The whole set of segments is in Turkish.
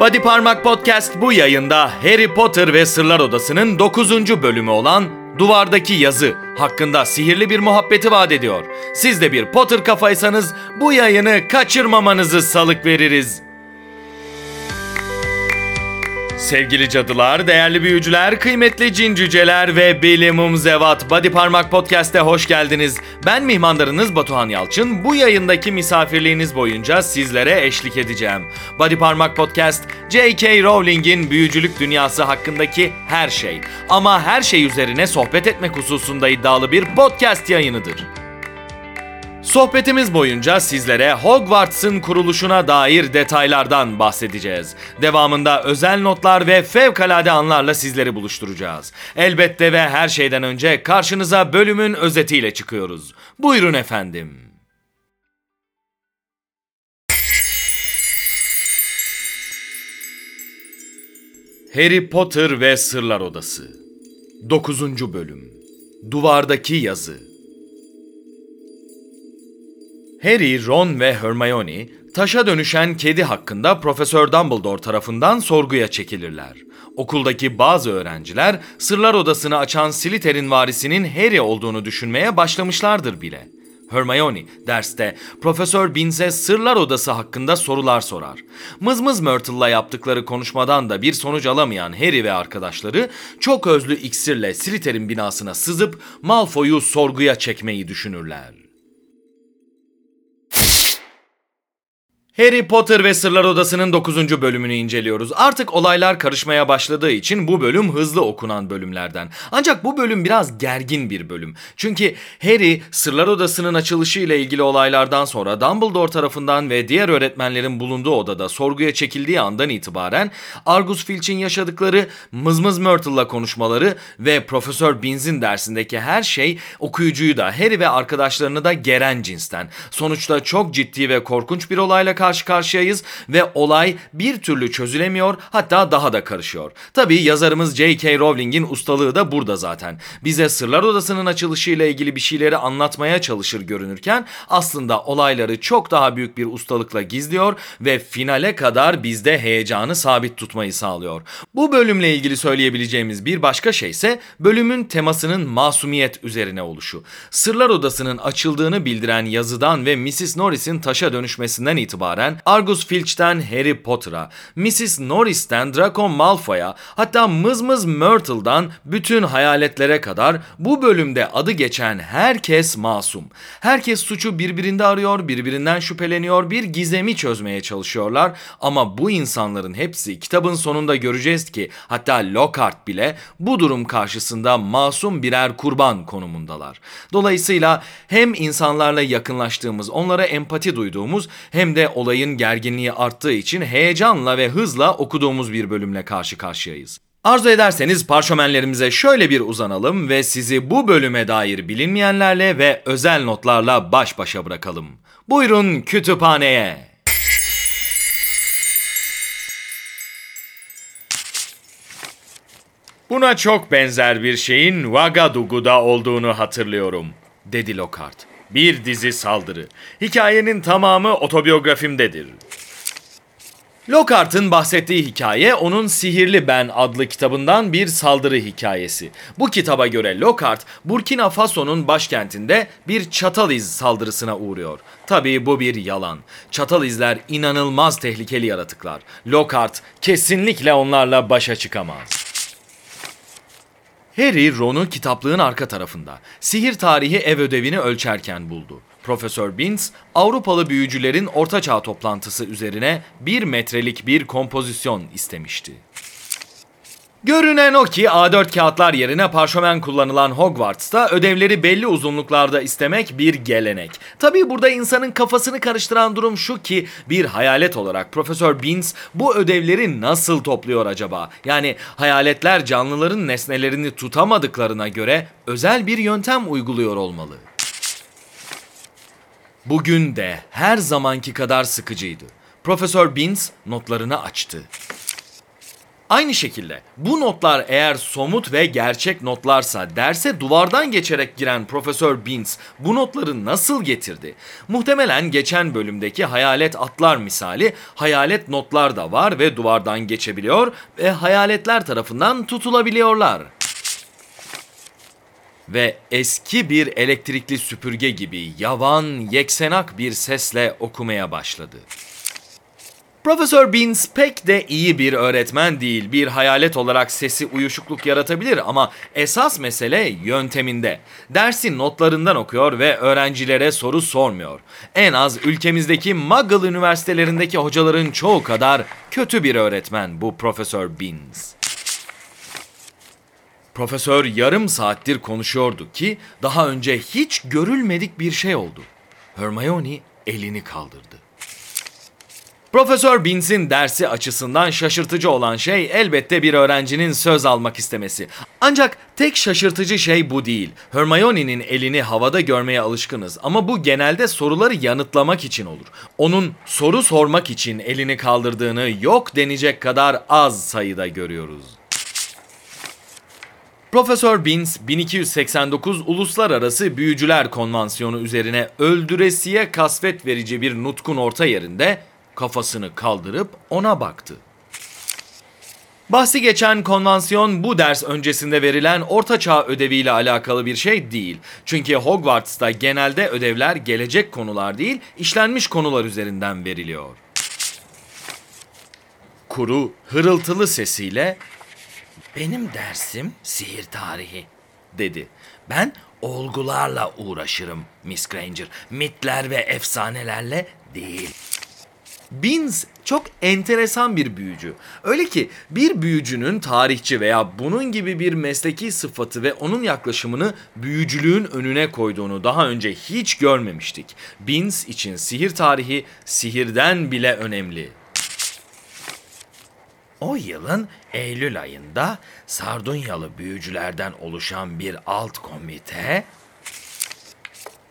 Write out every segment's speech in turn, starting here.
Body Parmak Podcast bu yayında Harry Potter ve Sırlar Odası'nın 9. bölümü olan Duvardaki Yazı hakkında sihirli bir muhabbeti vaat ediyor. Siz de bir Potter kafaysanız bu yayını kaçırmamanızı salık veririz. Sevgili cadılar, değerli büyücüler, kıymetli cin cüceler ve bilimum zevat Body Parmak Podcast'e hoş geldiniz. Ben mihmandarınız Batuhan Yalçın. Bu yayındaki misafirliğiniz boyunca sizlere eşlik edeceğim. Body Parmak Podcast, J.K. Rowling'in büyücülük dünyası hakkındaki her şey ama her şey üzerine sohbet etmek hususunda iddialı bir podcast yayınıdır. Sohbetimiz boyunca sizlere Hogwarts'ın kuruluşuna dair detaylardan bahsedeceğiz. Devamında özel notlar ve fevkalade anlarla sizleri buluşturacağız. Elbette ve her şeyden önce karşınıza bölümün özetiyle çıkıyoruz. Buyurun efendim. Harry Potter ve Sırlar Odası 9. Bölüm Duvardaki Yazı Harry, Ron ve Hermione taşa dönüşen kedi hakkında Profesör Dumbledore tarafından sorguya çekilirler. Okuldaki bazı öğrenciler sırlar odasını açan Slytherin varisinin Harry olduğunu düşünmeye başlamışlardır bile. Hermione derste Profesör Binz'e sırlar odası hakkında sorular sorar. Mızmız Myrtle'la yaptıkları konuşmadan da bir sonuç alamayan Harry ve arkadaşları çok özlü iksirle Slytherin binasına sızıp Malfoy'u sorguya çekmeyi düşünürler. Harry Potter ve Sırlar Odası'nın 9. bölümünü inceliyoruz. Artık olaylar karışmaya başladığı için bu bölüm hızlı okunan bölümlerden. Ancak bu bölüm biraz gergin bir bölüm. Çünkü Harry Sırlar Odası'nın açılışı ile ilgili olaylardan sonra Dumbledore tarafından ve diğer öğretmenlerin bulunduğu odada sorguya çekildiği andan itibaren Argus Filch'in yaşadıkları, Mızmız Myrtle'la konuşmaları ve Profesör Binz'in dersindeki her şey okuyucuyu da Harry ve arkadaşlarını da geren cinsten. Sonuçta çok ciddi ve korkunç bir olayla karşı karşı karşıyayız ve olay bir türlü çözülemiyor hatta daha da karışıyor. Tabi yazarımız J.K. Rowling'in ustalığı da burada zaten. Bize Sırlar Odası'nın açılışıyla ilgili bir şeyleri anlatmaya çalışır görünürken aslında olayları çok daha büyük bir ustalıkla gizliyor ve finale kadar bizde heyecanı sabit tutmayı sağlıyor. Bu bölümle ilgili söyleyebileceğimiz bir başka şey ise bölümün temasının masumiyet üzerine oluşu. Sırlar Odası'nın açıldığını bildiren yazıdan ve Mrs. Norris'in taşa dönüşmesinden itibaren itibaren Argus Filch'ten Harry Potter'a, Mrs. Norris'ten Draco Malfoy'a hatta Mızmız Myrtle'dan bütün hayaletlere kadar bu bölümde adı geçen herkes masum. Herkes suçu birbirinde arıyor, birbirinden şüpheleniyor, bir gizemi çözmeye çalışıyorlar ama bu insanların hepsi kitabın sonunda göreceğiz ki hatta Lockhart bile bu durum karşısında masum birer kurban konumundalar. Dolayısıyla hem insanlarla yakınlaştığımız, onlara empati duyduğumuz hem de olayın gerginliği arttığı için heyecanla ve hızla okuduğumuz bir bölümle karşı karşıyayız. Arzu ederseniz parşömenlerimize şöyle bir uzanalım ve sizi bu bölüme dair bilinmeyenlerle ve özel notlarla baş başa bırakalım. Buyurun kütüphaneye. Buna çok benzer bir şeyin Wagadugu'da olduğunu hatırlıyorum, dedi Lockhart. Bir dizi saldırı. Hikayenin tamamı otobiyografimdedir. Lockhart'ın bahsettiği hikaye onun Sihirli Ben adlı kitabından bir saldırı hikayesi. Bu kitaba göre Lockhart, Burkina Faso'nun başkentinde bir çatal iz saldırısına uğruyor. Tabii bu bir yalan. Çatal izler inanılmaz tehlikeli yaratıklar. Lockhart kesinlikle onlarla başa çıkamaz. Harry Ron'u kitaplığın arka tarafında sihir tarihi ev ödevini ölçerken buldu. Profesör Binns, Avrupalı büyücülerin ortaçağ toplantısı üzerine bir metrelik bir kompozisyon istemişti. Görünen o ki A4 kağıtlar yerine parşömen kullanılan Hogwarts'ta ödevleri belli uzunluklarda istemek bir gelenek. Tabii burada insanın kafasını karıştıran durum şu ki bir hayalet olarak Profesör Binns bu ödevleri nasıl topluyor acaba? Yani hayaletler canlıların nesnelerini tutamadıklarına göre özel bir yöntem uyguluyor olmalı. Bugün de her zamanki kadar sıkıcıydı. Profesör Binns notlarını açtı. Aynı şekilde bu notlar eğer somut ve gerçek notlarsa derse duvardan geçerek giren Profesör Binns bu notları nasıl getirdi? Muhtemelen geçen bölümdeki hayalet atlar misali hayalet notlar da var ve duvardan geçebiliyor ve hayaletler tarafından tutulabiliyorlar ve eski bir elektrikli süpürge gibi yavan, yeksenak bir sesle okumaya başladı. Profesör Beans pek de iyi bir öğretmen değil. Bir hayalet olarak sesi uyuşukluk yaratabilir ama esas mesele yönteminde. Dersi notlarından okuyor ve öğrencilere soru sormuyor. En az ülkemizdeki Muggle üniversitelerindeki hocaların çoğu kadar kötü bir öğretmen bu Profesör Beans. Profesör yarım saattir konuşuyordu ki daha önce hiç görülmedik bir şey oldu. Hermione elini kaldırdı. Profesör Binz'in dersi açısından şaşırtıcı olan şey elbette bir öğrencinin söz almak istemesi. Ancak tek şaşırtıcı şey bu değil. Hermione'nin elini havada görmeye alışkınız ama bu genelde soruları yanıtlamak için olur. Onun soru sormak için elini kaldırdığını yok denecek kadar az sayıda görüyoruz. Profesör Binns 1289 Uluslararası Büyücüler Konvansiyonu üzerine öldüresiye kasvet verici bir nutkun orta yerinde kafasını kaldırıp ona baktı. Bahsi geçen konvansiyon bu ders öncesinde verilen ortaçağ ödeviyle alakalı bir şey değil. Çünkü Hogwarts'ta genelde ödevler gelecek konular değil, işlenmiş konular üzerinden veriliyor. Kuru, hırıltılı sesiyle benim dersim sihir tarihi dedi. Ben olgularla uğraşırım Miss Granger. Mitler ve efsanelerle değil. Binz çok enteresan bir büyücü. Öyle ki bir büyücünün tarihçi veya bunun gibi bir mesleki sıfatı ve onun yaklaşımını büyücülüğün önüne koyduğunu daha önce hiç görmemiştik. Binz için sihir tarihi sihirden bile önemli. O yılın Eylül ayında Sardunyalı büyücülerden oluşan bir alt komite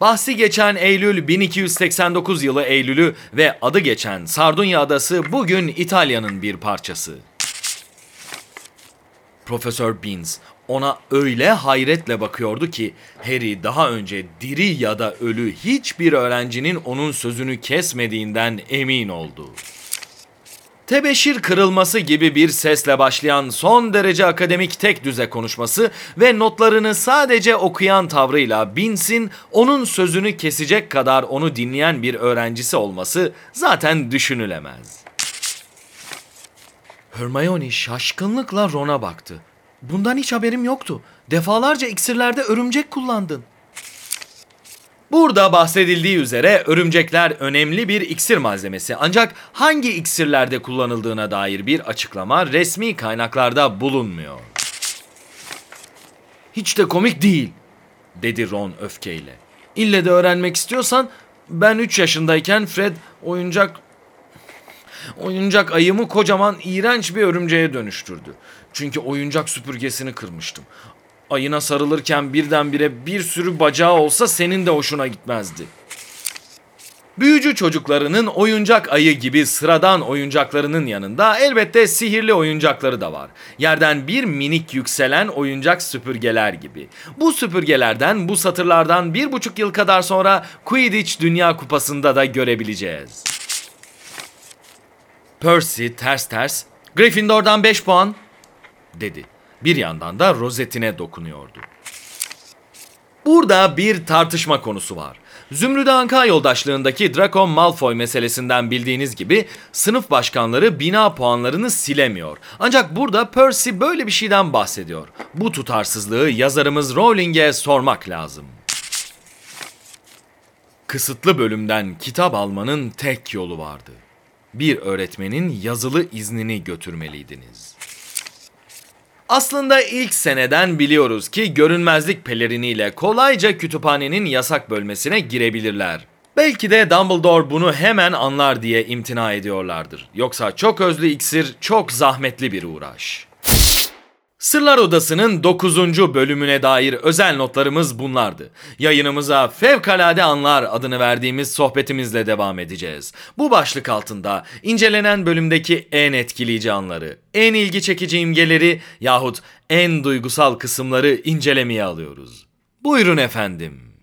Bahsi geçen Eylül 1289 yılı Eylül'ü ve adı geçen Sardunya Adası bugün İtalya'nın bir parçası. Profesör Beans ona öyle hayretle bakıyordu ki Harry daha önce diri ya da ölü hiçbir öğrencinin onun sözünü kesmediğinden emin oldu tebeşir kırılması gibi bir sesle başlayan son derece akademik tek düze konuşması ve notlarını sadece okuyan tavrıyla Binz'in onun sözünü kesecek kadar onu dinleyen bir öğrencisi olması zaten düşünülemez. Hermione şaşkınlıkla Ron'a baktı. Bundan hiç haberim yoktu. Defalarca iksirlerde örümcek kullandın. Burada bahsedildiği üzere örümcekler önemli bir iksir malzemesi ancak hangi iksirlerde kullanıldığına dair bir açıklama resmi kaynaklarda bulunmuyor. Hiç de komik değil, dedi Ron öfkeyle. İlle de öğrenmek istiyorsan ben 3 yaşındayken Fred oyuncak oyuncak ayımı kocaman iğrenç bir örümceğe dönüştürdü. Çünkü oyuncak süpürgesini kırmıştım. Ayına sarılırken birdenbire bir sürü bacağı olsa senin de hoşuna gitmezdi. Büyücü çocuklarının oyuncak ayı gibi sıradan oyuncaklarının yanında elbette sihirli oyuncakları da var. Yerden bir minik yükselen oyuncak süpürgeler gibi. Bu süpürgelerden bu satırlardan bir buçuk yıl kadar sonra Quidditch Dünya Kupası'nda da görebileceğiz. Percy ters ters, Gryffindor'dan 5 puan, dedi. Bir yandan da rozetine dokunuyordu. Burada bir tartışma konusu var. Zümrüt Anka yoldaşlığındaki Draco Malfoy meselesinden bildiğiniz gibi sınıf başkanları bina puanlarını silemiyor. Ancak burada Percy böyle bir şeyden bahsediyor. Bu tutarsızlığı yazarımız Rowling'e sormak lazım. Kısıtlı bölümden kitap almanın tek yolu vardı. Bir öğretmenin yazılı iznini götürmeliydiniz. Aslında ilk seneden biliyoruz ki görünmezlik peleriniyle kolayca kütüphanenin yasak bölmesine girebilirler. Belki de Dumbledore bunu hemen anlar diye imtina ediyorlardır. Yoksa çok özlü iksir çok zahmetli bir uğraş. Sırlar Odası'nın 9. bölümüne dair özel notlarımız bunlardı. Yayınımıza Fevkalade Anlar adını verdiğimiz sohbetimizle devam edeceğiz. Bu başlık altında incelenen bölümdeki en etkileyici anları, en ilgi çekici imgeleri yahut en duygusal kısımları incelemeye alıyoruz. Buyurun efendim.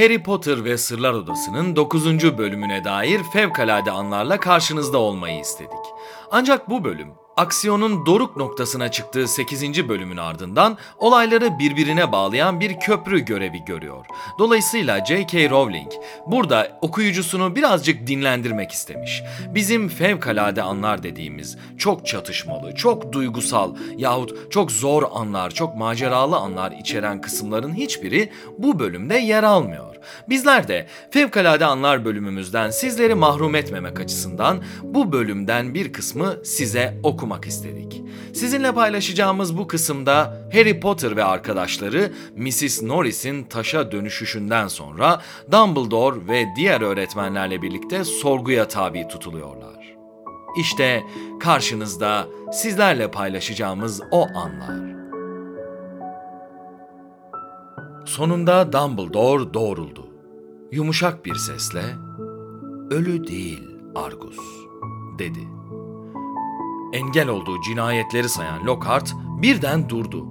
Harry Potter ve Sırlar Odası'nın 9. bölümüne dair fevkalade anlarla karşınızda olmayı istedik. Ancak bu bölüm aksiyonun doruk noktasına çıktığı 8. bölümün ardından olayları birbirine bağlayan bir köprü görevi görüyor. Dolayısıyla J.K. Rowling burada okuyucusunu birazcık dinlendirmek istemiş. Bizim fevkalade anlar dediğimiz çok çatışmalı, çok duygusal yahut çok zor anlar, çok maceralı anlar içeren kısımların hiçbiri bu bölümde yer almıyor. Bizler de Fevkalade Anlar bölümümüzden sizleri mahrum etmemek açısından bu bölümden bir kısmı size okumak istedik. Sizinle paylaşacağımız bu kısımda Harry Potter ve arkadaşları Mrs. Norris'in taşa dönüşüşünden sonra Dumbledore ve diğer öğretmenlerle birlikte sorguya tabi tutuluyorlar. İşte karşınızda sizlerle paylaşacağımız o anlar. Sonunda Dumbledore doğruldu. Yumuşak bir sesle, "Ölü değil Argus." dedi. Engel olduğu cinayetleri sayan Lockhart birden durdu.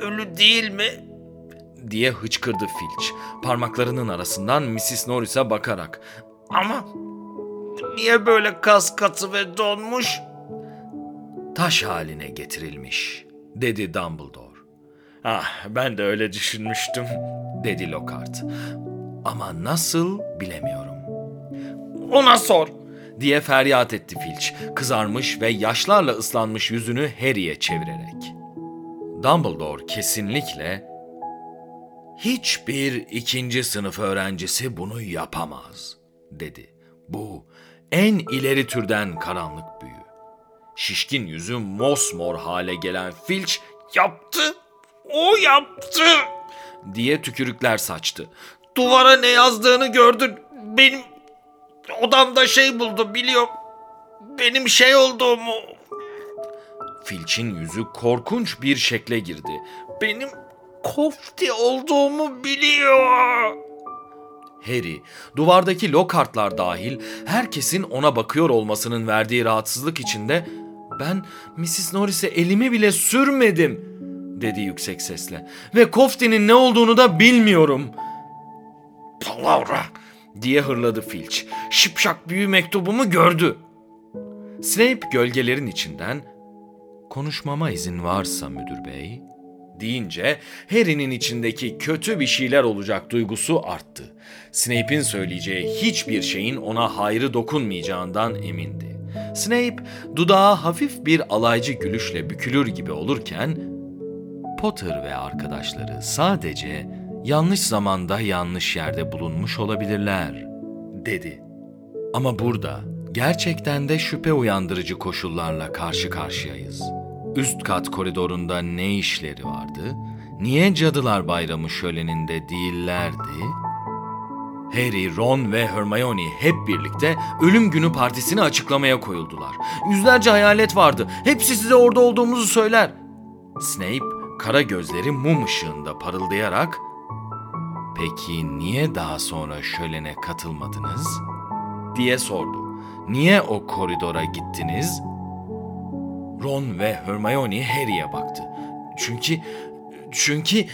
Ölü değil mi? diye hıçkırdı Filch, parmaklarının arasından Mrs. Norris'e bakarak. Ama niye böyle kas katı ve donmuş? Taş haline getirilmiş, dedi Dumbledore. Ah ben de öyle düşünmüştüm. dedi Lockhart. Ama nasıl bilemiyorum. Ona sor. Diye feryat etti Filch, kızarmış ve yaşlarla ıslanmış yüzünü Harry'e çevirerek. Dumbledore kesinlikle hiçbir ikinci sınıf öğrencisi bunu yapamaz, dedi. Bu en ileri türden karanlık büyü. Şişkin yüzü mosmor hale gelen Filch Yaptı. O yaptı. diye tükürükler saçtı. Duvara ne yazdığını gördün. Benim odamda şey buldu biliyorum. Benim şey olduğumu. Filch'in yüzü korkunç bir şekle girdi. Benim kofti olduğumu biliyor. Harry, duvardaki Lockhart'lar dahil herkesin ona bakıyor olmasının verdiği rahatsızlık içinde ben Mrs. Norris'e elimi bile sürmedim dedi yüksek sesle. Ve Kofti'nin ne olduğunu da bilmiyorum Palavra. diye hırladı Filch. Şipşak büyü mektubumu gördü. Snape gölgelerin içinden konuşmama izin varsa müdür bey deyince Harry'nin içindeki kötü bir şeyler olacak duygusu arttı. Snape'in söyleyeceği hiçbir şeyin ona hayrı dokunmayacağından emindi. Snape dudağı hafif bir alaycı gülüşle bükülür gibi olurken Potter ve arkadaşları sadece yanlış zamanda yanlış yerde bulunmuş olabilirler, dedi. Ama burada gerçekten de şüphe uyandırıcı koşullarla karşı karşıyayız. Üst kat koridorunda ne işleri vardı? Niye Cadılar Bayramı şöleninde değillerdi? Harry, Ron ve Hermione hep birlikte ölüm günü partisini açıklamaya koyuldular. Yüzlerce hayalet vardı. Hepsi size orada olduğumuzu söyler. Snape kara gözleri mum ışığında parıldayarak "Peki niye daha sonra şölene katılmadınız?" Diye sordu. "Niye o koridora gittiniz?" Ron ve Hermione Harry'e baktı. "Çünkü çünkü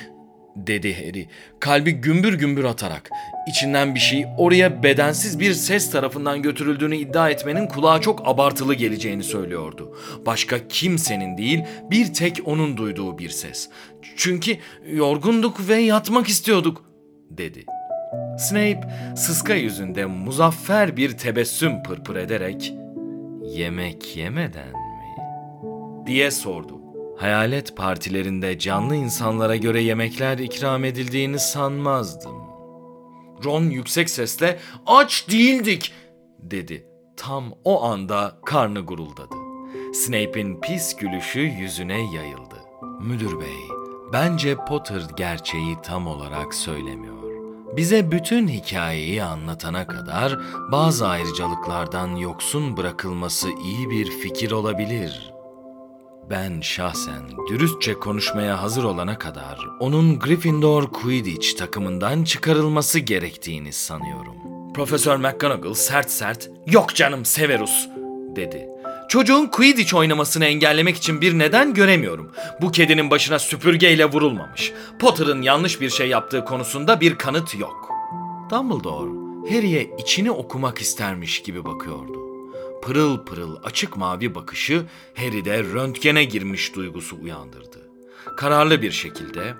dedi Harry. Kalbi gümbür gümbür atarak. İçinden bir şey oraya bedensiz bir ses tarafından götürüldüğünü iddia etmenin kulağa çok abartılı geleceğini söylüyordu. Başka kimsenin değil bir tek onun duyduğu bir ses. Çünkü yorgunduk ve yatmak istiyorduk dedi. Snape sıska yüzünde muzaffer bir tebessüm pırpır ederek yemek yemeden mi diye sordu. Hayalet partilerinde canlı insanlara göre yemekler ikram edildiğini sanmazdım. Ron yüksek sesle aç değildik dedi. Tam o anda karnı guruldadı. Snape'in pis gülüşü yüzüne yayıldı. Müdür bey, bence Potter gerçeği tam olarak söylemiyor. Bize bütün hikayeyi anlatana kadar bazı ayrıcalıklardan yoksun bırakılması iyi bir fikir olabilir. Ben şahsen dürüstçe konuşmaya hazır olana kadar onun Gryffindor Quidditch takımından çıkarılması gerektiğini sanıyorum. Profesör McGonagall sert sert "Yok canım Severus." dedi. Çocuğun Quidditch oynamasını engellemek için bir neden göremiyorum. Bu kedinin başına süpürgeyle vurulmamış. Potter'ın yanlış bir şey yaptığı konusunda bir kanıt yok. Dumbledore, Harry'e içini okumak istermiş gibi bakıyordu. Pırıl pırıl açık mavi bakışı Harry'de röntgene girmiş duygusu uyandırdı. Kararlı bir şekilde,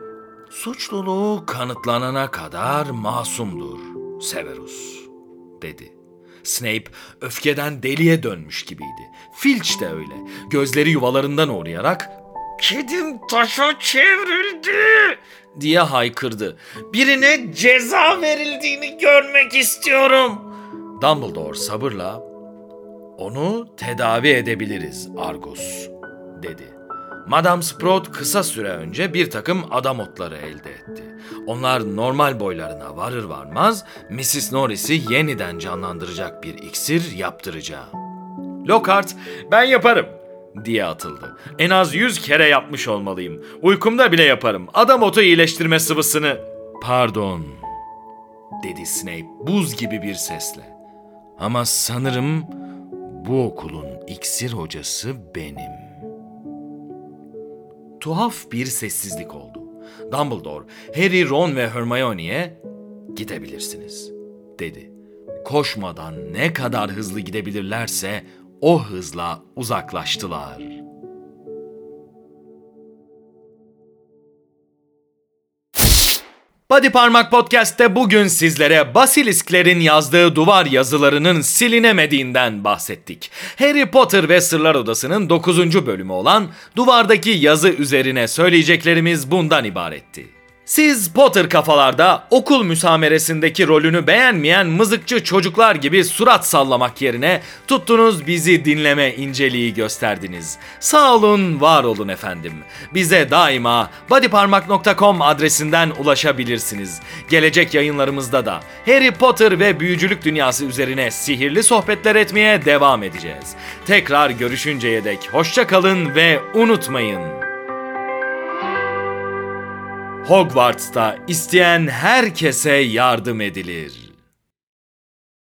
suçluluğu kanıtlanana kadar masumdur Severus, dedi. Snape öfkeden deliye dönmüş gibiydi. Filch de öyle. Gözleri yuvalarından uğrayarak Kedim taşa çevrildi. diye haykırdı. Birine ceza verildiğini görmek istiyorum. Dumbledore sabırla onu tedavi edebiliriz Argus dedi. Madame Sprout kısa süre önce bir takım adam otları elde etti. Onlar normal boylarına varır varmaz Mrs. Norris'i yeniden canlandıracak bir iksir yaptıracağım. Lockhart ben yaparım diye atıldı. En az yüz kere yapmış olmalıyım. Uykumda bile yaparım. Adam otu iyileştirme sıvısını. Pardon dedi Snape buz gibi bir sesle. Ama sanırım bu okulun iksir hocası benim. Tuhaf bir sessizlik oldu. Dumbledore, Harry, Ron ve Hermione'ye gidebilirsiniz, dedi. Koşmadan ne kadar hızlı gidebilirlerse o hızla uzaklaştılar. Body Parmak Podcast'te bugün sizlere Basilisklerin yazdığı duvar yazılarının silinemediğinden bahsettik. Harry Potter ve Sırlar Odası'nın 9. bölümü olan duvardaki yazı üzerine söyleyeceklerimiz bundan ibaretti. Siz Potter kafalarda okul müsameresindeki rolünü beğenmeyen mızıkçı çocuklar gibi surat sallamak yerine tuttunuz bizi dinleme inceliği gösterdiniz. Sağ olun, var olun efendim. Bize daima bodyparmak.com adresinden ulaşabilirsiniz. Gelecek yayınlarımızda da Harry Potter ve büyücülük dünyası üzerine sihirli sohbetler etmeye devam edeceğiz. Tekrar görüşünceye dek hoşça kalın ve unutmayın. Hogwarts'ta isteyen herkese yardım edilir.